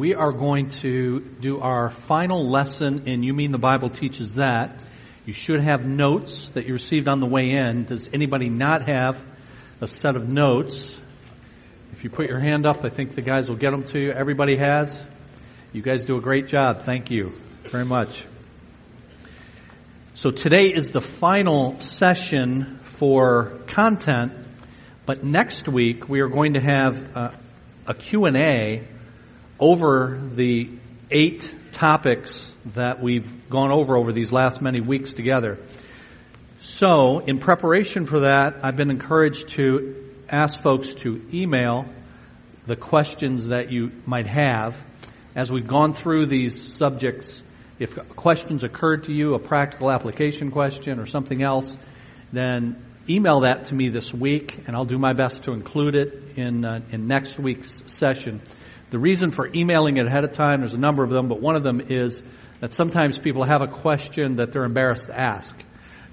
We are going to do our final lesson in You Mean the Bible Teaches That. You should have notes that you received on the way in. Does anybody not have a set of notes? If you put your hand up, I think the guys will get them to you. Everybody has? You guys do a great job. Thank you very much. So today is the final session for content, but next week we are going to have a, a Q&A over the eight topics that we've gone over over these last many weeks together. So, in preparation for that, I've been encouraged to ask folks to email the questions that you might have. As we've gone through these subjects, if questions occurred to you, a practical application question or something else, then email that to me this week, and I'll do my best to include it in, uh, in next week's session. The reason for emailing it ahead of time, there's a number of them, but one of them is that sometimes people have a question that they're embarrassed to ask.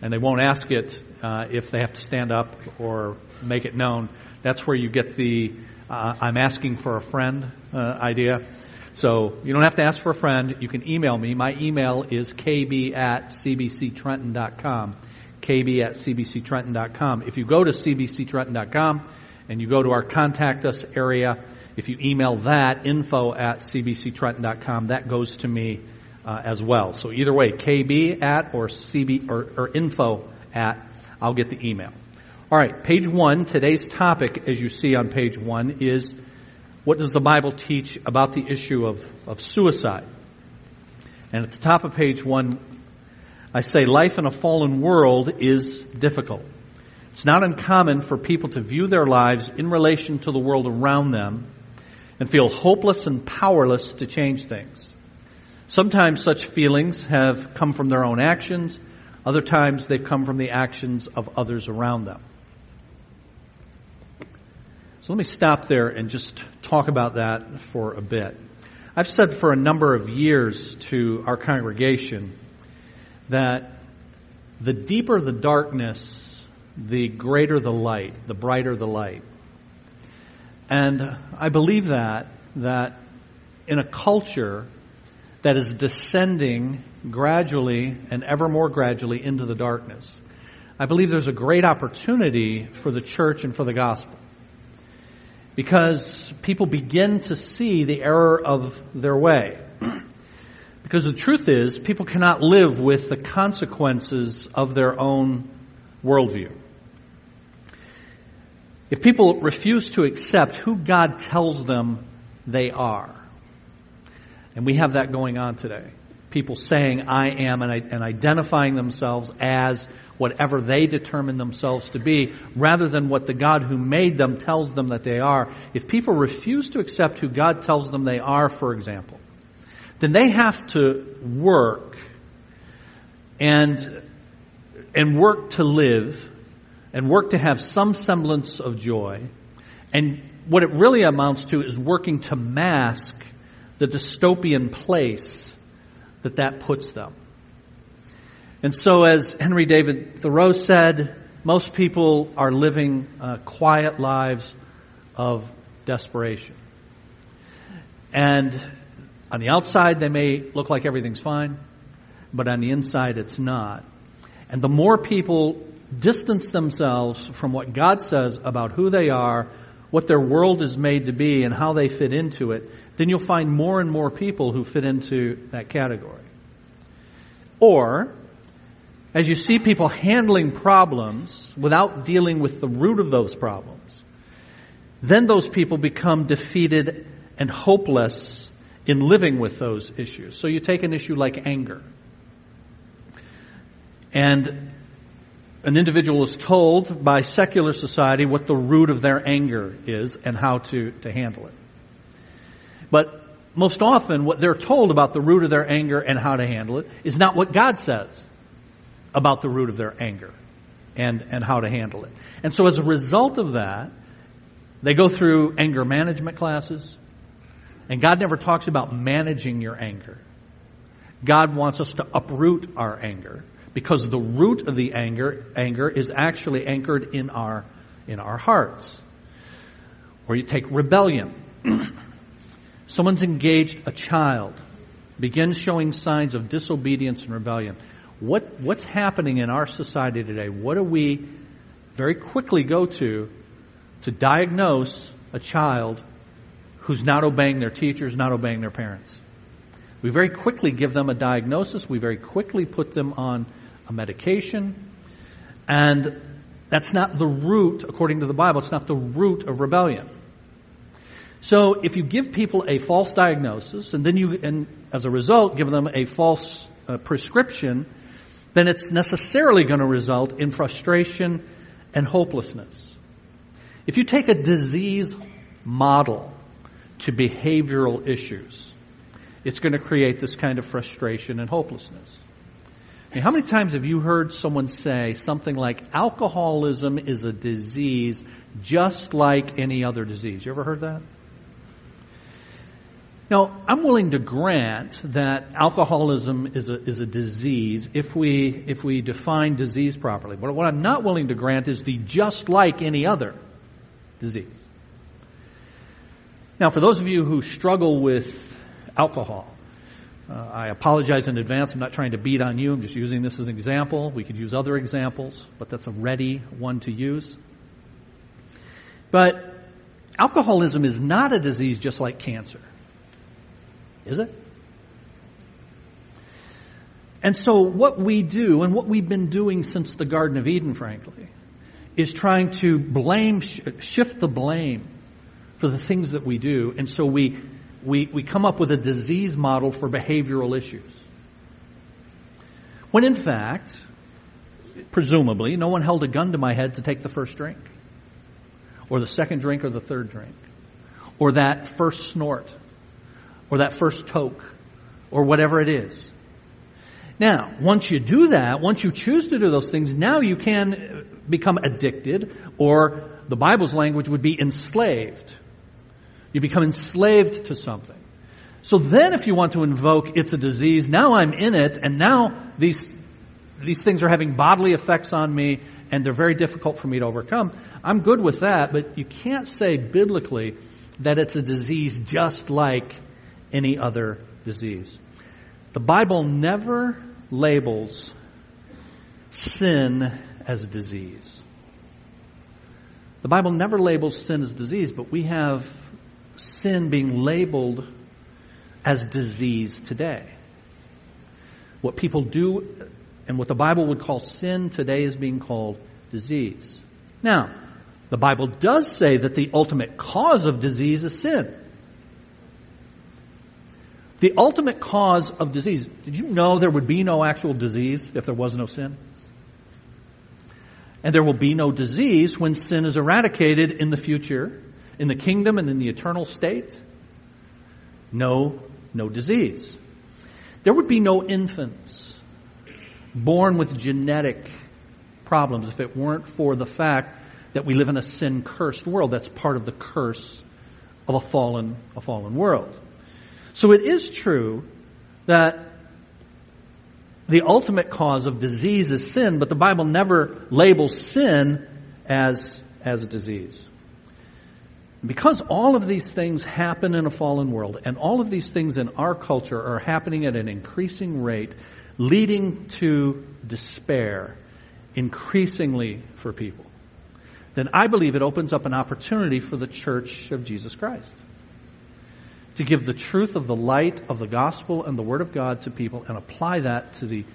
And they won't ask it uh, if they have to stand up or make it known. That's where you get the uh, I'm asking for a friend uh, idea. So you don't have to ask for a friend. You can email me. My email is kb at cbctrenton.com. kb at cbctrenton.com. If you go to cbctrenton.com and you go to our contact us area, if you email that, info at cbctrenton.com, that goes to me uh, as well. So either way, kb at or cb or, or info at, I'll get the email. All right, page one, today's topic, as you see on page one, is what does the Bible teach about the issue of, of suicide? And at the top of page one, I say life in a fallen world is difficult. It's not uncommon for people to view their lives in relation to the world around them and feel hopeless and powerless to change things. Sometimes such feelings have come from their own actions. Other times they've come from the actions of others around them. So let me stop there and just talk about that for a bit. I've said for a number of years to our congregation that the deeper the darkness, the greater the light, the brighter the light. And I believe that, that in a culture that is descending gradually and ever more gradually into the darkness, I believe there's a great opportunity for the church and for the gospel. Because people begin to see the error of their way. Because the truth is, people cannot live with the consequences of their own worldview. If people refuse to accept who God tells them they are, and we have that going on today, people saying I am and, and identifying themselves as whatever they determine themselves to be, rather than what the God who made them tells them that they are. If people refuse to accept who God tells them they are, for example, then they have to work and, and work to live and work to have some semblance of joy. And what it really amounts to is working to mask the dystopian place that that puts them. And so as Henry David Thoreau said, most people are living uh, quiet lives of desperation. And on the outside, they may look like everything's fine, but on the inside, it's not. And the more people distance themselves from what God says about who they are, what their world is made to be, and how they fit into it, then you'll find more and more people who fit into that category. Or, as you see people handling problems without dealing with the root of those problems, then those people become defeated and hopeless in living with those issues. So you take an issue like anger. And an individual is told by secular society what the root of their anger is and how to, to handle it. But most often what they're told about the root of their anger and how to handle it is not what God says about the root of their anger and, and how to handle it. And so as a result of that, they go through anger management classes, and God never talks about managing your anger. God wants us to uproot our anger because the root of the anger, anger is actually anchored in our, in our hearts. Or you take rebellion. someone's engaged a child, begins showing signs of disobedience and rebellion, what, what's happening in our society today? What do we very quickly go to to diagnose a child who's not obeying their teachers, not obeying their parents? We very quickly give them a diagnosis. We very quickly put them on a medication. And that's not the root, according to the Bible, it's not the root of rebellion. So if you give people a false diagnosis and then you, and as a result, give them a false uh, prescription, then it's necessarily going to result in frustration and hopelessness. If you take a disease model to behavioral issues, it's going to create this kind of frustration and hopelessness. How many times have you heard someone say something like, alcoholism is a disease just like any other disease? You ever heard that? Now, I'm willing to grant that alcoholism is a, is a disease if we, if we define disease properly. But what I'm not willing to grant is the just like any other disease. Now, for those of you who struggle with alcohol, uh, I apologize in advance. I'm not trying to beat on you. I'm just using this as an example. We could use other examples, but that's a ready one to use. But alcoholism is not a disease just like cancer. Is it? And so what we do, and what we've been doing since the Garden of Eden, frankly, is trying to blame, shift the blame for the things that we do. And so we, we, we come up with a disease model for behavioral issues. When in fact, presumably, no one held a gun to my head to take the first drink. Or the second drink or the third drink. Or that first snort. Or that first toke. Or whatever it is. Now, once you do that, once you choose to do those things, now you can become addicted, or the Bible's language would be enslaved you become enslaved to something. So then if you want to invoke it's a disease, now I'm in it and now these, these things are having bodily effects on me and they're very difficult for me to overcome. I'm good with that, but you can't say biblically that it's a disease just like any other disease. The Bible never labels sin as a disease. The Bible never labels sin as disease, but we have sin being labeled as disease today. What people do and what the Bible would call sin today is being called disease. Now, the Bible does say that the ultimate cause of disease is sin. The ultimate cause of disease, did you know there would be no actual disease if there was no sin? And there will be no disease when sin is eradicated in the future in the kingdom and in the eternal state? No, no disease. There would be no infants born with genetic problems if it weren't for the fact that we live in a sin cursed world. That's part of the curse of a fallen, a fallen world. So it is true that the ultimate cause of disease is sin, but the Bible never labels sin as, as a disease. Because all of these things happen in a fallen world, and all of these things in our culture are happening at an increasing rate, leading to despair increasingly for people, then I believe it opens up an opportunity for the church of Jesus Christ to give the truth of the light of the gospel and the word of God to people and apply that to the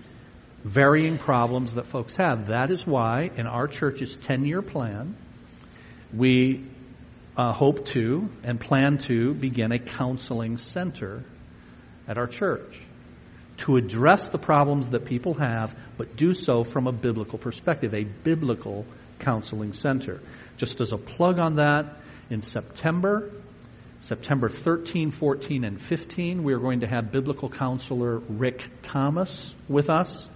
varying problems that folks have. That is why in our church's 10 year plan, we uh, hope to and plan to begin a counseling center at our church to address the problems that people have, but do so from a biblical perspective, a biblical counseling center. Just as a plug on that, in September, September 13, 14, and 15, we are going to have biblical counselor Rick Thomas with us.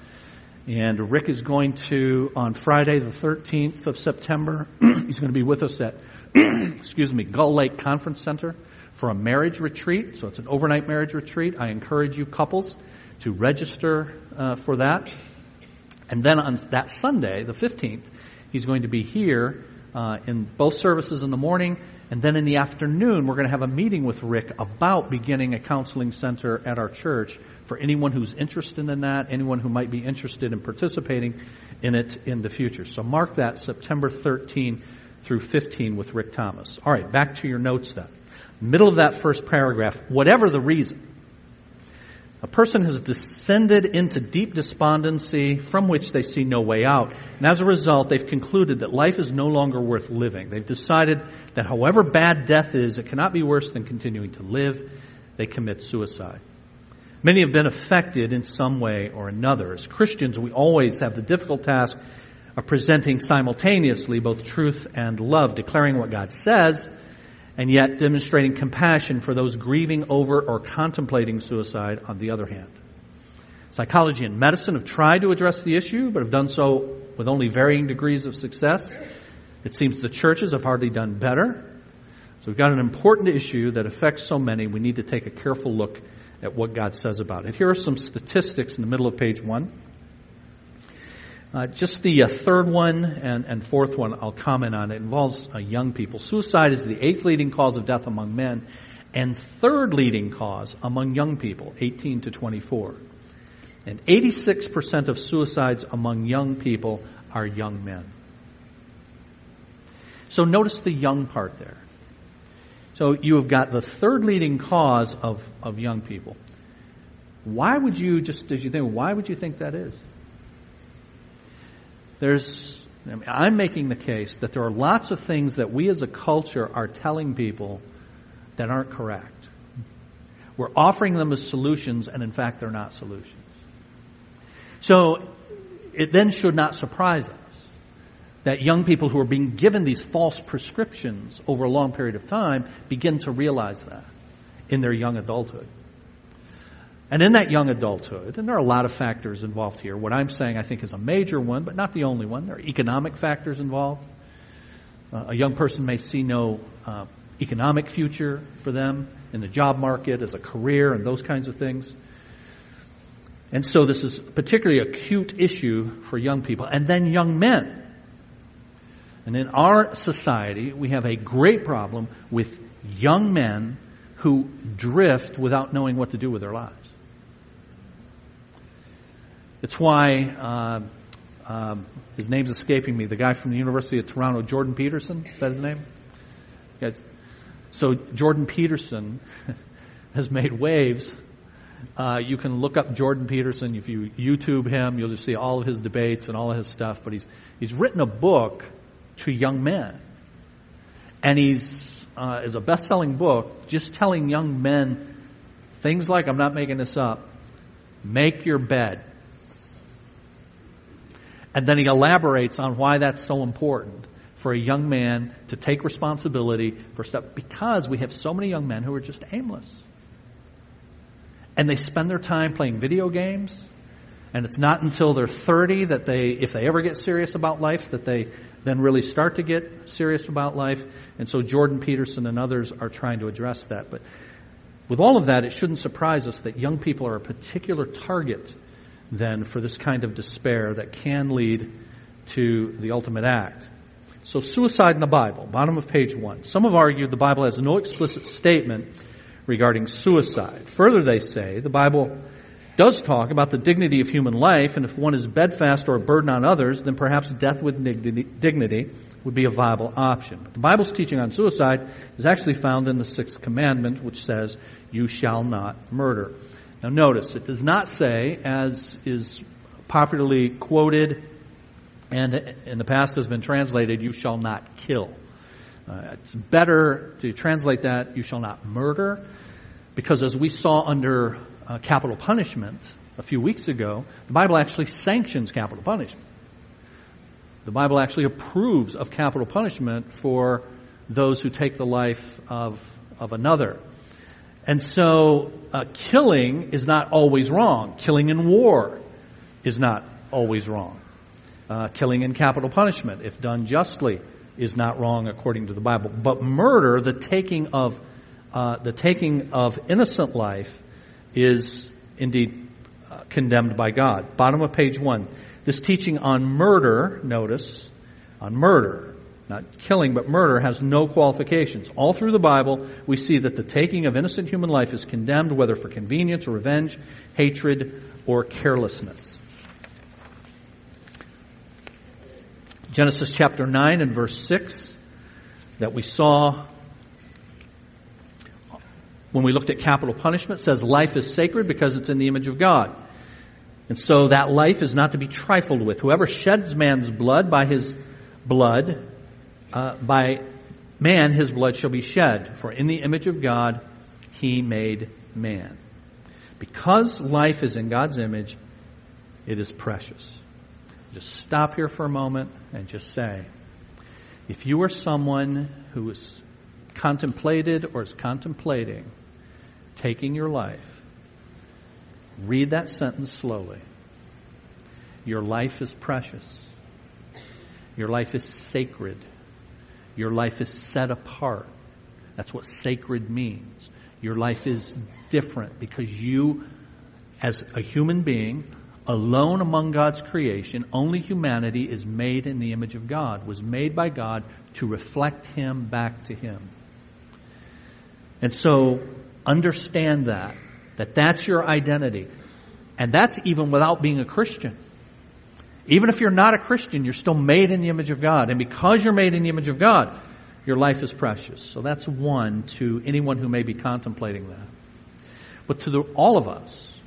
And Rick is going to, on Friday the 13th of September, he's going to be with us at excuse me, Gull Lake Conference Center for a marriage retreat. So it's an overnight marriage retreat. I encourage you couples to register uh, for that. And then on that Sunday, the 15th, he's going to be here uh, in both services in the morning And then in the afternoon, we're going to have a meeting with Rick about beginning a counseling center at our church for anyone who's interested in that, anyone who might be interested in participating in it in the future. So mark that September 13 through 15 with Rick Thomas. All right, back to your notes then. Middle of that first paragraph, whatever the reason, a person has descended into deep despondency from which they see no way out. And as a result, they've concluded that life is no longer worth living. They've decided that however bad death is, it cannot be worse than continuing to live. They commit suicide. Many have been affected in some way or another. As Christians, we always have the difficult task of presenting simultaneously both truth and love, declaring what God says and yet demonstrating compassion for those grieving over or contemplating suicide on the other hand. Psychology and medicine have tried to address the issue, but have done so with only varying degrees of success. It seems the churches have hardly done better. So we've got an important issue that affects so many. We need to take a careful look at what God says about it. Here are some statistics in the middle of page one. Uh, just the uh, third one and, and, fourth one I'll comment on. It involves uh, young people. Suicide is the eighth leading cause of death among men and third leading cause among young people, 18 to 24. And 86% of suicides among young people are young men. So notice the young part there. So you have got the third leading cause of, of young people. Why would you, just as you think, why would you think that is? There's, I mean, I'm making the case that there are lots of things that we as a culture are telling people that aren't correct. We're offering them as solutions and in fact they're not solutions. So it then should not surprise us that young people who are being given these false prescriptions over a long period of time begin to realize that in their young adulthood. And in that young adulthood, and there are a lot of factors involved here, what I'm saying I think is a major one, but not the only one. There are economic factors involved. Uh, a young person may see no uh, economic future for them in the job market as a career and those kinds of things. And so this is particularly acute issue for young people. And then young men. And in our society, we have a great problem with young men who drift without knowing what to do with their lives. It's why uh, um, his name's escaping me. The guy from the University of Toronto, Jordan Peterson. Is that his name? Guys, so Jordan Peterson has made waves. Uh, you can look up Jordan Peterson. If you YouTube him, you'll just see all of his debates and all of his stuff. But he's he's written a book to young men, and he's uh, is a best-selling book just telling young men things like I'm not making this up. Make your bed. And then he elaborates on why that's so important for a young man to take responsibility for stuff because we have so many young men who are just aimless. And they spend their time playing video games. And it's not until they're 30 that they, if they ever get serious about life, that they then really start to get serious about life. And so Jordan Peterson and others are trying to address that. But with all of that, it shouldn't surprise us that young people are a particular target then for this kind of despair that can lead to the ultimate act. So suicide in the Bible, bottom of page one. Some have argued the Bible has no explicit statement regarding suicide. Further, they say the Bible does talk about the dignity of human life, and if one is bedfast or a burden on others, then perhaps death with dignity would be a viable option. But the Bible's teaching on suicide is actually found in the sixth commandment, which says, you shall not murder. Now notice, it does not say, as is popularly quoted and in the past has been translated, you shall not kill. Uh, it's better to translate that, you shall not murder, because as we saw under uh, capital punishment a few weeks ago, the Bible actually sanctions capital punishment. The Bible actually approves of capital punishment for those who take the life of, of another. And so, uh, killing is not always wrong. Killing in war is not always wrong. Uh, killing in capital punishment, if done justly, is not wrong according to the Bible. But murder, the taking of uh, the taking of innocent life, is indeed uh, condemned by God. Bottom of page one. This teaching on murder, notice, on murder, not killing, but murder, has no qualifications. All through the Bible, we see that the taking of innocent human life is condemned, whether for convenience or revenge, hatred, or carelessness. Genesis chapter 9 and verse 6 that we saw when we looked at capital punishment says life is sacred because it's in the image of God. And so that life is not to be trifled with. Whoever sheds man's blood by his blood, uh, by man his blood shall be shed. For in the image of God he made man. Because life is in God's image, it is precious. Just stop here for a moment and just say, if you are someone who is contemplated or is contemplating taking your life, read that sentence slowly. Your life is precious. Your life is sacred. Your life is set apart. That's what sacred means. Your life is different because you, as a human being, alone among God's creation, only humanity is made in the image of God, was made by God to reflect Him back to Him. And so Understand that. That that's your identity. And that's even without being a Christian. Even if you're not a Christian, you're still made in the image of God. And because you're made in the image of God, your life is precious. So that's one to anyone who may be contemplating that. But to the, all of us,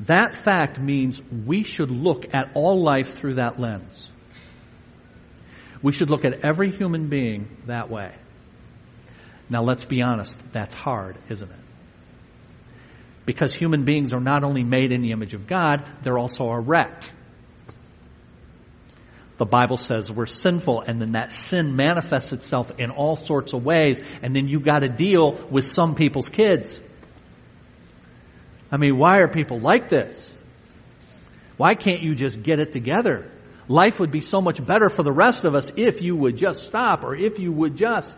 that fact means we should look at all life through that lens. We should look at every human being that way. Now let's be honest, that's hard, isn't it? Because human beings are not only made in the image of God, they're also a wreck. The Bible says we're sinful and then that sin manifests itself in all sorts of ways and then you gotta deal with some people's kids. I mean, why are people like this? Why can't you just get it together? Life would be so much better for the rest of us if you would just stop or if you would just.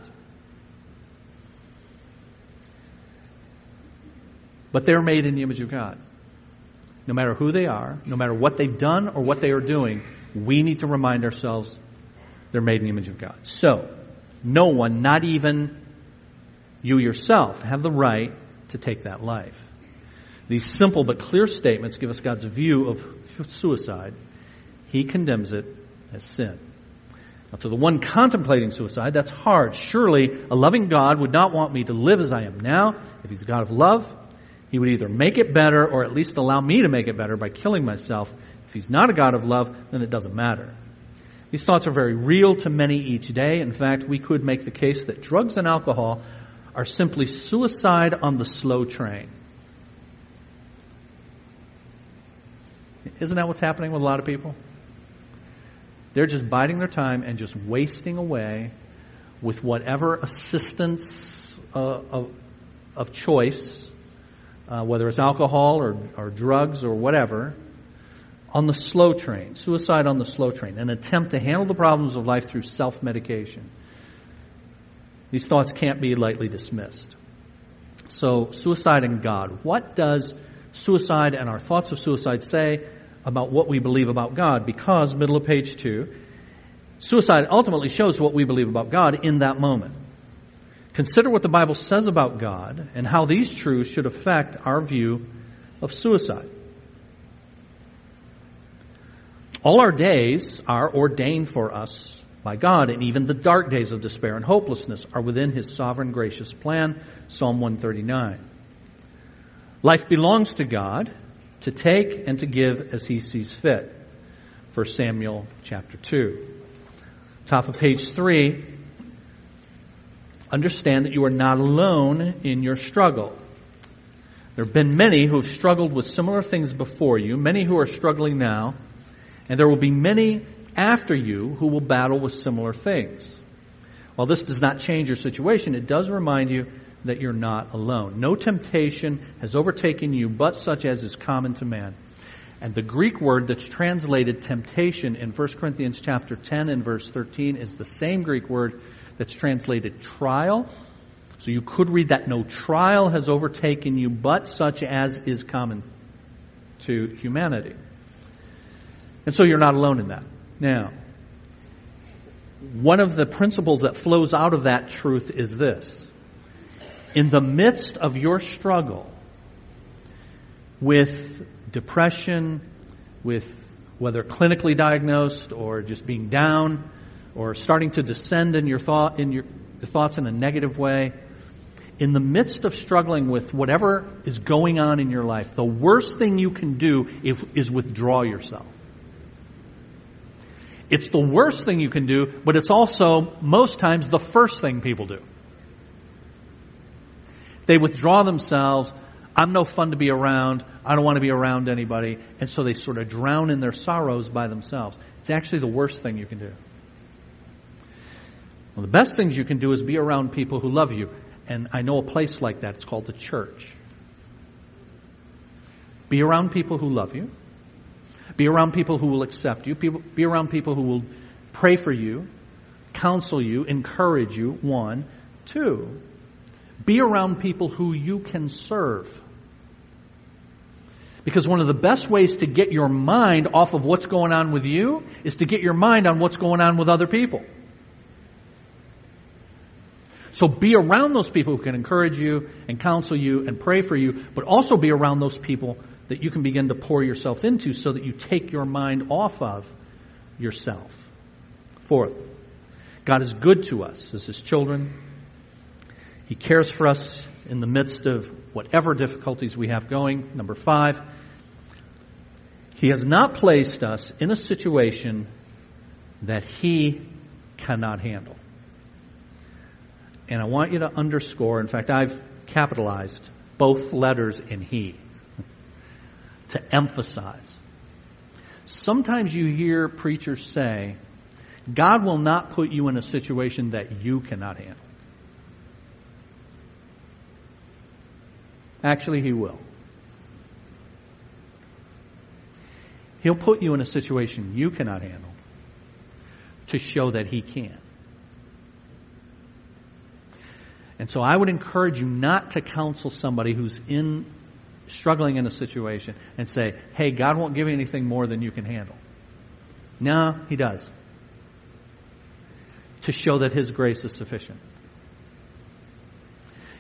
But they're made in the image of God. No matter who they are, no matter what they've done or what they are doing, we need to remind ourselves they're made in the image of God. So, no one, not even you yourself, have the right to take that life. These simple but clear statements give us God's view of suicide. He condemns it as sin. Now, to the one contemplating suicide, that's hard. Surely a loving God would not want me to live as I am now. If He's a God of love, he would either make it better or at least allow me to make it better by killing myself. If he's not a God of love, then it doesn't matter. These thoughts are very real to many each day. In fact, we could make the case that drugs and alcohol are simply suicide on the slow train. Isn't that what's happening with a lot of people? They're just biding their time and just wasting away with whatever assistance uh, of, of choice uh, whether it's alcohol or, or drugs or whatever, on the slow train, suicide on the slow train, an attempt to handle the problems of life through self-medication. These thoughts can't be lightly dismissed. So, suicide and God. What does suicide and our thoughts of suicide say about what we believe about God? Because, middle of page two, suicide ultimately shows what we believe about God in that moment. Consider what the Bible says about God and how these truths should affect our view of suicide. All our days are ordained for us by God, and even the dark days of despair and hopelessness are within His sovereign gracious plan. Psalm 139. Life belongs to God to take and to give as He sees fit. 1 Samuel chapter 2. Top of page 3, understand that you are not alone in your struggle. There have been many who have struggled with similar things before you, many who are struggling now, and there will be many after you who will battle with similar things. While this does not change your situation, it does remind you that you're not alone. No temptation has overtaken you but such as is common to man. And the Greek word that's translated temptation in 1 Corinthians chapter 10 and verse 13 is the same Greek word that's translated trial. So you could read that no trial has overtaken you but such as is common to humanity. And so you're not alone in that. Now, one of the principles that flows out of that truth is this. In the midst of your struggle with depression, with whether clinically diagnosed or just being down or starting to descend in your thought, in your, thoughts in a negative way, in the midst of struggling with whatever is going on in your life, the worst thing you can do is withdraw yourself. It's the worst thing you can do, but it's also most times the first thing people do. They withdraw themselves. I'm no fun to be around. I don't want to be around anybody. And so they sort of drown in their sorrows by themselves. It's actually the worst thing you can do. The best things you can do is be around people who love you. And I know a place like that. It's called the church. Be around people who love you. Be around people who will accept you. Be around people who will pray for you, counsel you, encourage you. One. Two. Be around people who you can serve. Because one of the best ways to get your mind off of what's going on with you is to get your mind on what's going on with other people. So be around those people who can encourage you and counsel you and pray for you, but also be around those people that you can begin to pour yourself into so that you take your mind off of yourself. Fourth, God is good to us as His children. He cares for us in the midst of whatever difficulties we have going. Number five, He has not placed us in a situation that He cannot handle. And I want you to underscore, in fact, I've capitalized both letters in He to emphasize. Sometimes you hear preachers say, God will not put you in a situation that you cannot handle. Actually, He will. He'll put you in a situation you cannot handle to show that He can. And so I would encourage you not to counsel somebody who's in, struggling in a situation and say, hey, God won't give you anything more than you can handle. No, He does. To show that His grace is sufficient.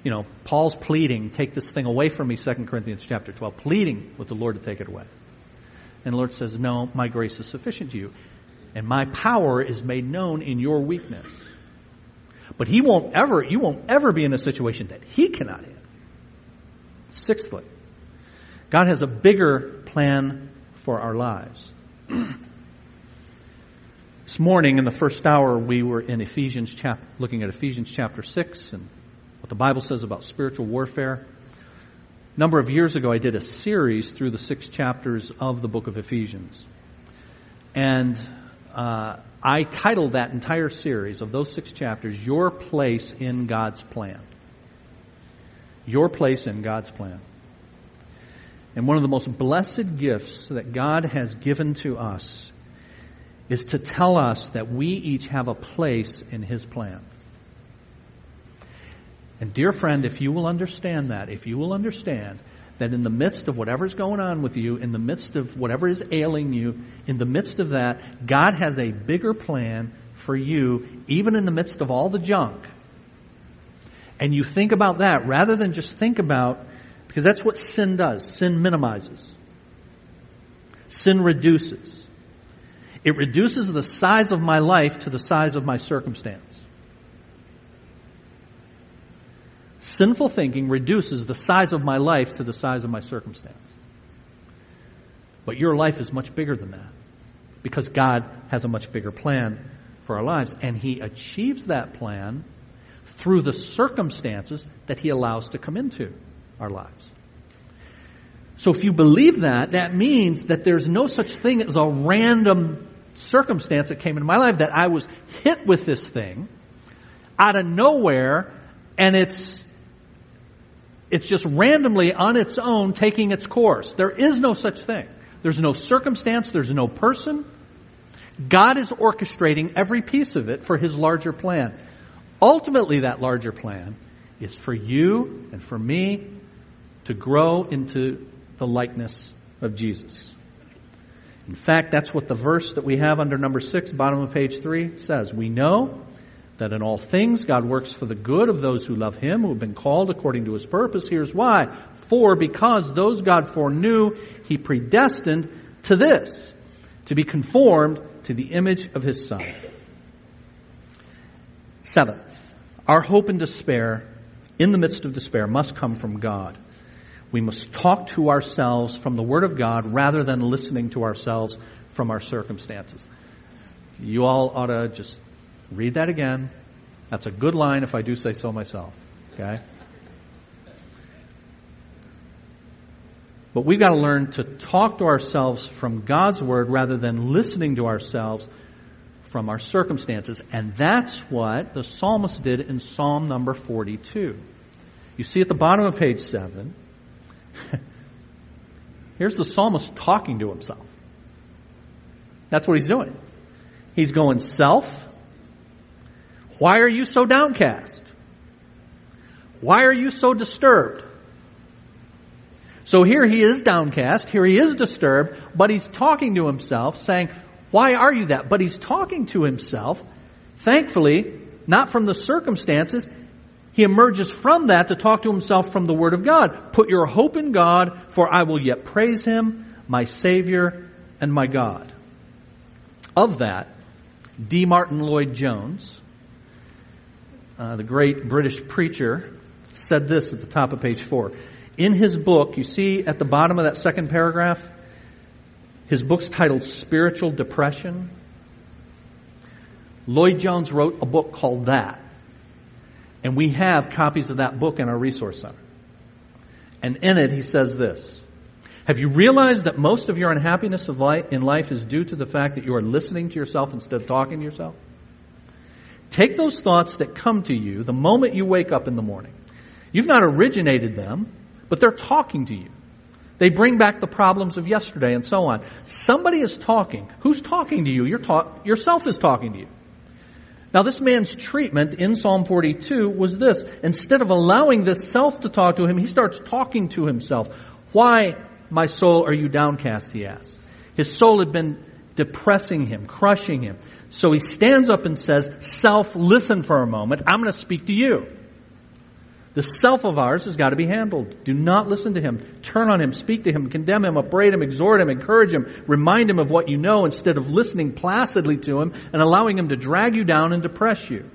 You know, Paul's pleading, take this thing away from me, 2 Corinthians chapter 12, pleading with the Lord to take it away. And the Lord says, no, my grace is sufficient to you. And my power is made known in your weakness. But he won't ever, you won't ever be in a situation that he cannot handle. Sixthly, God has a bigger plan for our lives. this morning in the first hour we were in Ephesians chapter, looking at Ephesians chapter 6 and what the Bible says about spiritual warfare. A number of years ago I did a series through the six chapters of the book of Ephesians. And uh, I titled that entire series of those six chapters, Your Place in God's Plan. Your place in God's plan. And one of the most blessed gifts that God has given to us is to tell us that we each have a place in His plan. And dear friend, if you will understand that, if you will understand that in the midst of whatever's going on with you, in the midst of whatever is ailing you, in the midst of that, God has a bigger plan for you, even in the midst of all the junk. And you think about that rather than just think about, because that's what sin does. Sin minimizes. Sin reduces. It reduces the size of my life to the size of my circumstance. Sinful thinking reduces the size of my life to the size of my circumstance. But your life is much bigger than that because God has a much bigger plan for our lives and He achieves that plan through the circumstances that He allows to come into our lives. So if you believe that, that means that there's no such thing as a random circumstance that came into my life that I was hit with this thing out of nowhere and it's it's just randomly on its own taking its course. There is no such thing. There's no circumstance. There's no person. God is orchestrating every piece of it for His larger plan. Ultimately, that larger plan is for you and for me to grow into the likeness of Jesus. In fact, that's what the verse that we have under number six, bottom of page three, says. We know that in all things God works for the good of those who love Him, who have been called according to His purpose. Here's why. For because those God foreknew, He predestined to this, to be conformed to the image of His Son. Seventh, our hope and despair in the midst of despair must come from God. We must talk to ourselves from the Word of God rather than listening to ourselves from our circumstances. You all ought to just read that again. That's a good line if I do say so myself. Okay? But we've got to learn to talk to ourselves from God's Word rather than listening to ourselves from our circumstances. And that's what the psalmist did in Psalm number 42. You see at the bottom of page 7, Here's the psalmist talking to himself. That's what he's doing. He's going, self, why are you so downcast? Why are you so disturbed? So here he is downcast, here he is disturbed, but he's talking to himself saying, why are you that? But he's talking to himself, thankfully, not from the circumstances, he emerges from that to talk to himself from the Word of God. Put your hope in God, for I will yet praise Him, my Savior and my God. Of that, D. Martyn Lloyd Jones, uh, the great British preacher, said this at the top of page four. In his book, you see at the bottom of that second paragraph, his book's titled Spiritual Depression. Lloyd Jones wrote a book called that. And we have copies of that book in our resource center. And in it, he says this. Have you realized that most of your unhappiness of life, in life is due to the fact that you are listening to yourself instead of talking to yourself? Take those thoughts that come to you the moment you wake up in the morning. You've not originated them, but they're talking to you. They bring back the problems of yesterday and so on. Somebody is talking. Who's talking to you? Talk, yourself is talking to you. Now this man's treatment in Psalm 42 was this. Instead of allowing this self to talk to him, he starts talking to himself. Why, my soul, are you downcast? He asks. His soul had been depressing him, crushing him. So he stands up and says, self, listen for a moment. I'm going to speak to you. The self of ours has got to be handled. Do not listen to him. Turn on him, speak to him, condemn him, upbraid him, exhort him, encourage him, remind him of what you know instead of listening placidly to him and allowing him to drag you down and depress you.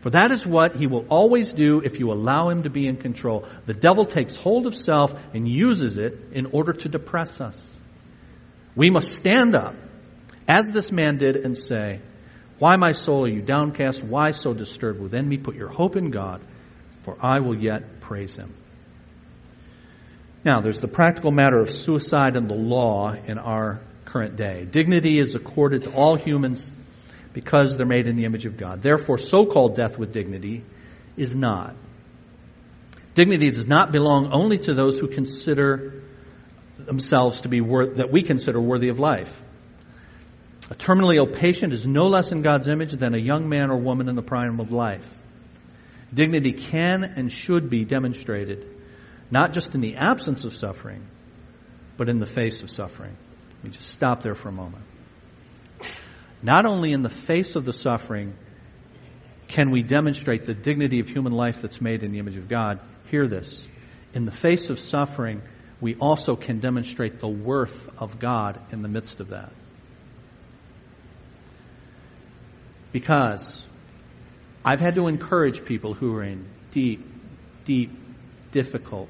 For that is what he will always do if you allow him to be in control. The devil takes hold of self and uses it in order to depress us. We must stand up, as this man did, and say, Why, my soul, are you downcast? Why so disturbed within me? Put your hope in God for I will yet praise him. Now, there's the practical matter of suicide and the law in our current day. Dignity is accorded to all humans because they're made in the image of God. Therefore, so-called death with dignity is not. Dignity does not belong only to those who consider themselves to be worth, that we consider worthy of life. A terminally ill patient is no less in God's image than a young man or woman in the prime of life. Dignity can and should be demonstrated not just in the absence of suffering, but in the face of suffering. Let me just stop there for a moment. Not only in the face of the suffering can we demonstrate the dignity of human life that's made in the image of God. Hear this. In the face of suffering, we also can demonstrate the worth of God in the midst of that. Because I've had to encourage people who are in deep, deep, difficult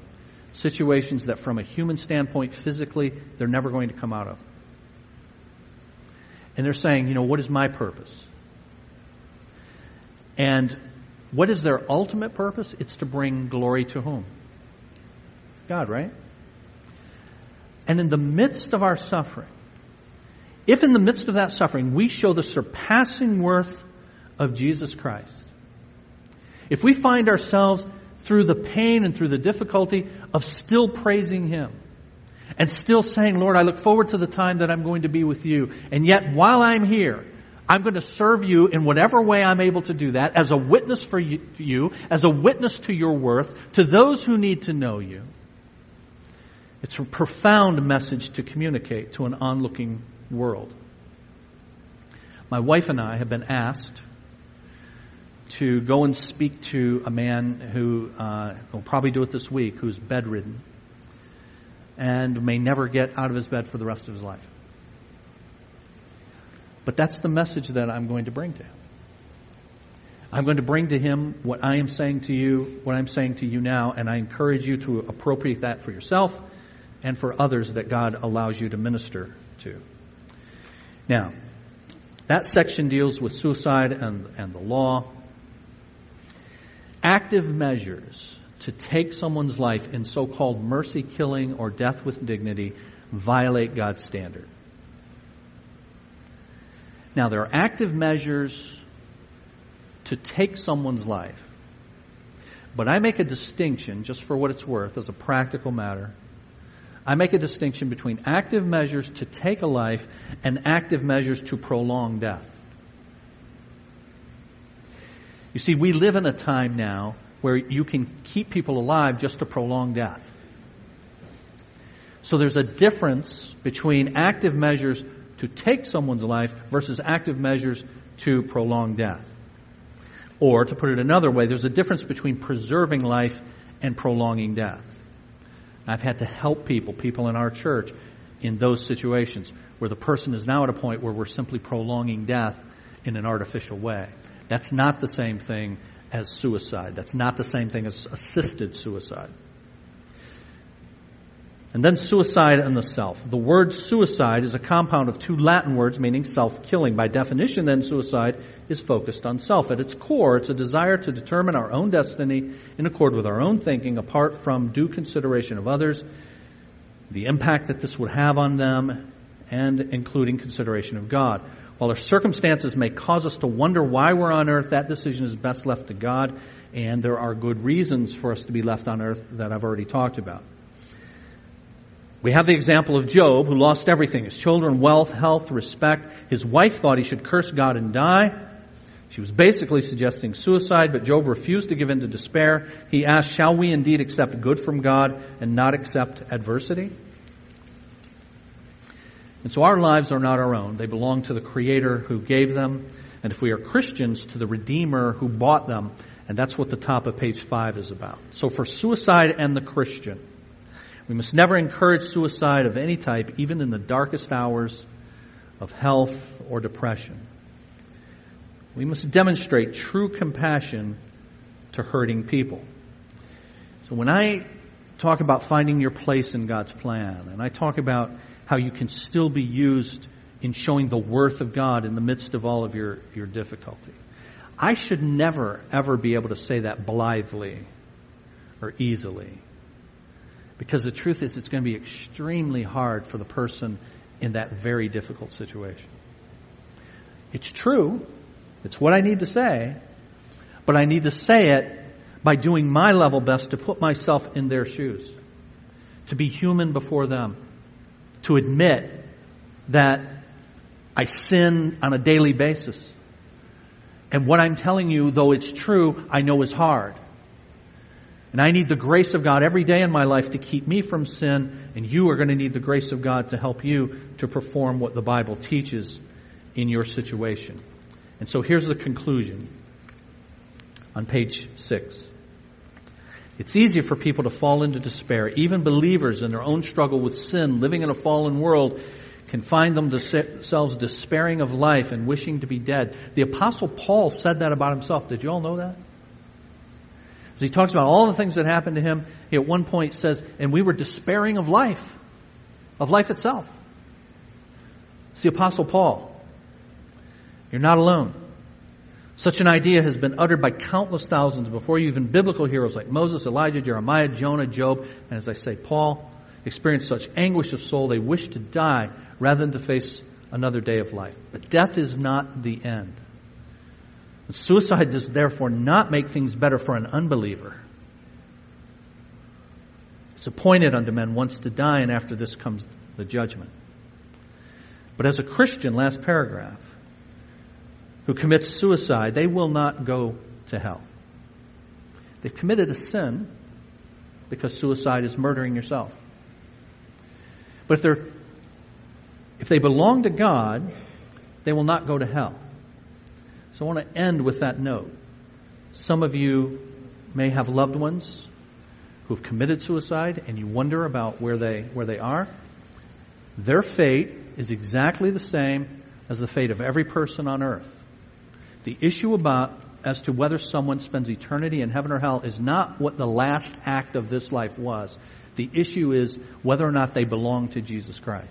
situations that from a human standpoint, physically, they're never going to come out of. And they're saying, you know, what is my purpose? And what is their ultimate purpose? It's to bring glory to whom? God, right? And in the midst of our suffering, if in the midst of that suffering we show the surpassing worth of Jesus Christ. If we find ourselves through the pain and through the difficulty of still praising Him and still saying, Lord, I look forward to the time that I'm going to be with you. And yet while I'm here, I'm going to serve you in whatever way I'm able to do that as a witness for you, as a witness to your worth, to those who need to know you. It's a profound message to communicate to an onlooking world. My wife and I have been asked to go and speak to a man who uh, will probably do it this week, who's bedridden and may never get out of his bed for the rest of his life. But that's the message that I'm going to bring to him. I'm going to bring to him what I am saying to you, what I'm saying to you now, and I encourage you to appropriate that for yourself and for others that God allows you to minister to. Now, that section deals with suicide and, and the law. Active measures to take someone's life in so-called mercy killing or death with dignity violate God's standard. Now, there are active measures to take someone's life. But I make a distinction, just for what it's worth, as a practical matter. I make a distinction between active measures to take a life and active measures to prolong death. You see, we live in a time now where you can keep people alive just to prolong death. So there's a difference between active measures to take someone's life versus active measures to prolong death. Or, to put it another way, there's a difference between preserving life and prolonging death. I've had to help people, people in our church, in those situations where the person is now at a point where we're simply prolonging death in an artificial way. That's not the same thing as suicide. That's not the same thing as assisted suicide. And then suicide and the self. The word suicide is a compound of two Latin words meaning self-killing. By definition, then, suicide is focused on self. At its core, it's a desire to determine our own destiny in accord with our own thinking apart from due consideration of others, the impact that this would have on them, and including consideration of God. While our circumstances may cause us to wonder why we're on earth, that decision is best left to God, and there are good reasons for us to be left on earth that I've already talked about. We have the example of Job, who lost everything his children, wealth, health, respect. His wife thought he should curse God and die. She was basically suggesting suicide, but Job refused to give in to despair. He asked, Shall we indeed accept good from God and not accept adversity? And so our lives are not our own. They belong to the Creator who gave them. And if we are Christians, to the Redeemer who bought them. And that's what the top of page five is about. So for suicide and the Christian, we must never encourage suicide of any type, even in the darkest hours of health or depression. We must demonstrate true compassion to hurting people. So when I talk about finding your place in God's plan, and I talk about how you can still be used in showing the worth of God in the midst of all of your, your difficulty. I should never, ever be able to say that blithely or easily. Because the truth is, it's going to be extremely hard for the person in that very difficult situation. It's true. It's what I need to say. But I need to say it by doing my level best to put myself in their shoes. To be human before them. To admit that I sin on a daily basis. And what I'm telling you, though it's true, I know is hard. And I need the grace of God every day in my life to keep me from sin, and you are going to need the grace of God to help you to perform what the Bible teaches in your situation. And so here's the conclusion on page six. It's easy for people to fall into despair. Even believers in their own struggle with sin, living in a fallen world, can find themselves despairing of life and wishing to be dead. The apostle Paul said that about himself. Did you all know that? So he talks about all the things that happened to him. He at one point says, and we were despairing of life, of life itself. It's the apostle Paul. You're not alone. Such an idea has been uttered by countless thousands before you, even biblical heroes like Moses, Elijah, Jeremiah, Jonah, Job, and as I say, Paul experienced such anguish of soul they wished to die rather than to face another day of life. But death is not the end. Suicide does therefore not make things better for an unbeliever. It's appointed unto men once to die, and after this comes the judgment. But as a Christian, last paragraph, who commits suicide, they will not go to hell. They've committed a sin because suicide is murdering yourself. But if they're, if they belong to God, they will not go to hell. So I want to end with that note. Some of you may have loved ones who've committed suicide and you wonder about where they, where they are. Their fate is exactly the same as the fate of every person on earth. The issue about as to whether someone spends eternity in heaven or hell is not what the last act of this life was. The issue is whether or not they belong to Jesus Christ.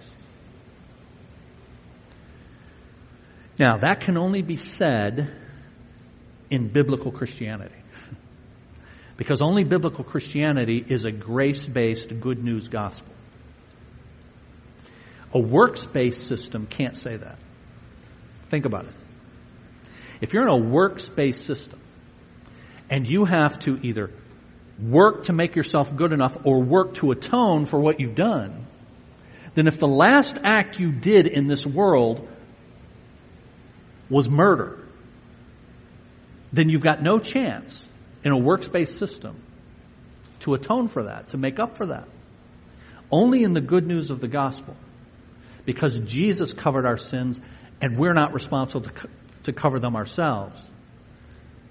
Now, that can only be said in biblical Christianity. because only biblical Christianity is a grace-based good news gospel. A works-based system can't say that. Think about it. If you're in a works-based system and you have to either work to make yourself good enough or work to atone for what you've done, then if the last act you did in this world was murder, then you've got no chance in a works-based system to atone for that, to make up for that. Only in the good news of the gospel. Because Jesus covered our sins and we're not responsible to, to cover them ourselves.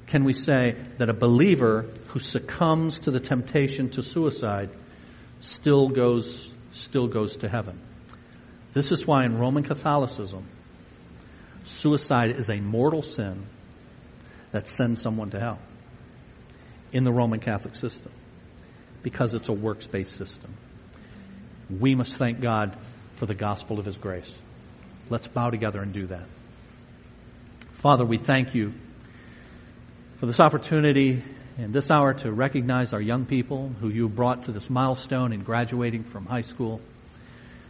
Can we say that a believer who succumbs to the temptation to suicide still goes, still goes to heaven? This is why in Roman Catholicism, suicide is a mortal sin that sends someone to hell in the Roman Catholic system because it's a works-based system. We must thank God for the gospel of His grace. Let's bow together and do that. Father, we thank you for this opportunity in this hour to recognize our young people who you brought to this milestone in graduating from high school.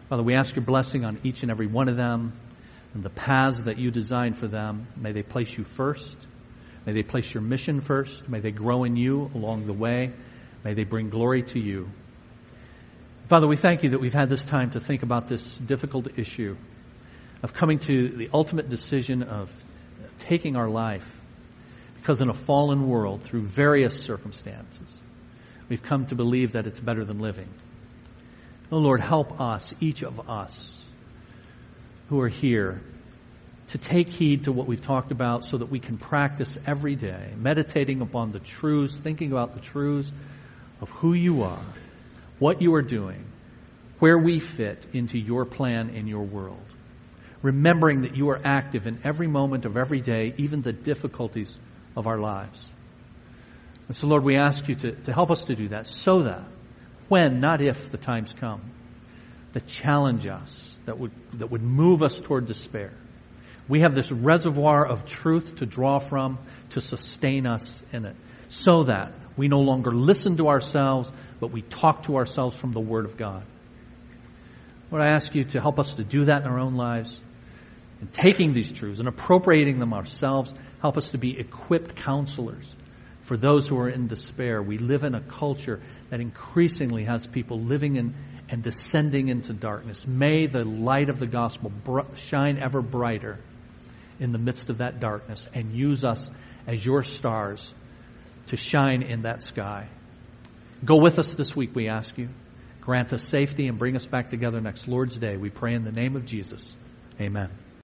Father, we ask your blessing on each and every one of them and the paths that you designed for them. May they place you first. May they place your mission first. May they grow in you along the way. May they bring glory to you. Father, we thank you that we've had this time to think about this difficult issue of coming to the ultimate decision of taking our life because in a fallen world, through various circumstances, we've come to believe that it's better than living. Oh Lord, help us, each of us who are here, to take heed to what we've talked about so that we can practice every day, meditating upon the truths, thinking about the truths of who you are, what you are doing, where we fit into your plan in your world. Remembering that you are active in every moment of every day, even the difficulties of our lives. And so, Lord, we ask you to, to help us to do that so that when, not if, the times come that challenge us, that would, that would move us toward despair, we have this reservoir of truth to draw from to sustain us in it so that we no longer listen to ourselves, but we talk to ourselves from the Word of God. Lord, I ask you to help us to do that in our own lives and taking these truths and appropriating them ourselves. Help us to be equipped counselors for those who are in despair. We live in a culture that increasingly has people living in and descending into darkness. May the light of the gospel shine ever brighter in the midst of that darkness and use us as your stars to shine in that sky. Go with us this week, we ask you. Grant us safety and bring us back together next Lord's Day. We pray in the name of Jesus. Amen.